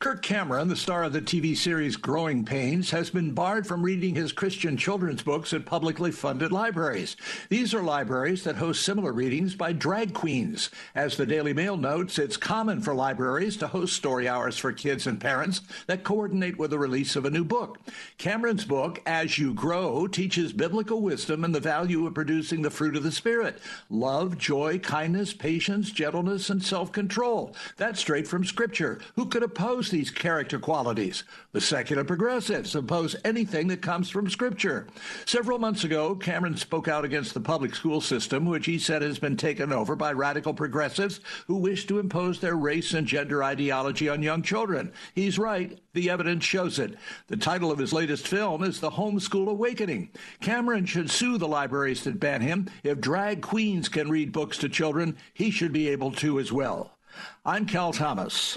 Kirk Cameron, the star of the TV series Growing Pains, has been barred from reading his Christian children's books at publicly funded libraries. These are libraries that host similar readings by drag queens. As the Daily Mail notes, it's common for libraries to host story hours for kids and parents that coordinate with the release of a new book. Cameron's book, As You Grow, teaches biblical wisdom and the value of producing the fruit of the Spirit love, joy, kindness, patience, gentleness, and self control. That's straight from Scripture. Who could oppose these character qualities? The secular progressives oppose anything that comes from Scripture. Several months ago, Cameron spoke out against the public school system, which he said has been taken over by radical progressives who wish to impose their race and gender ideology on young children. He's right. The evidence shows it. The title of his latest film is The Homeschool Awakening. Cameron should sue the libraries that ban him. If drag queens can read books to children, he should be able to as well. I'm Cal Thomas.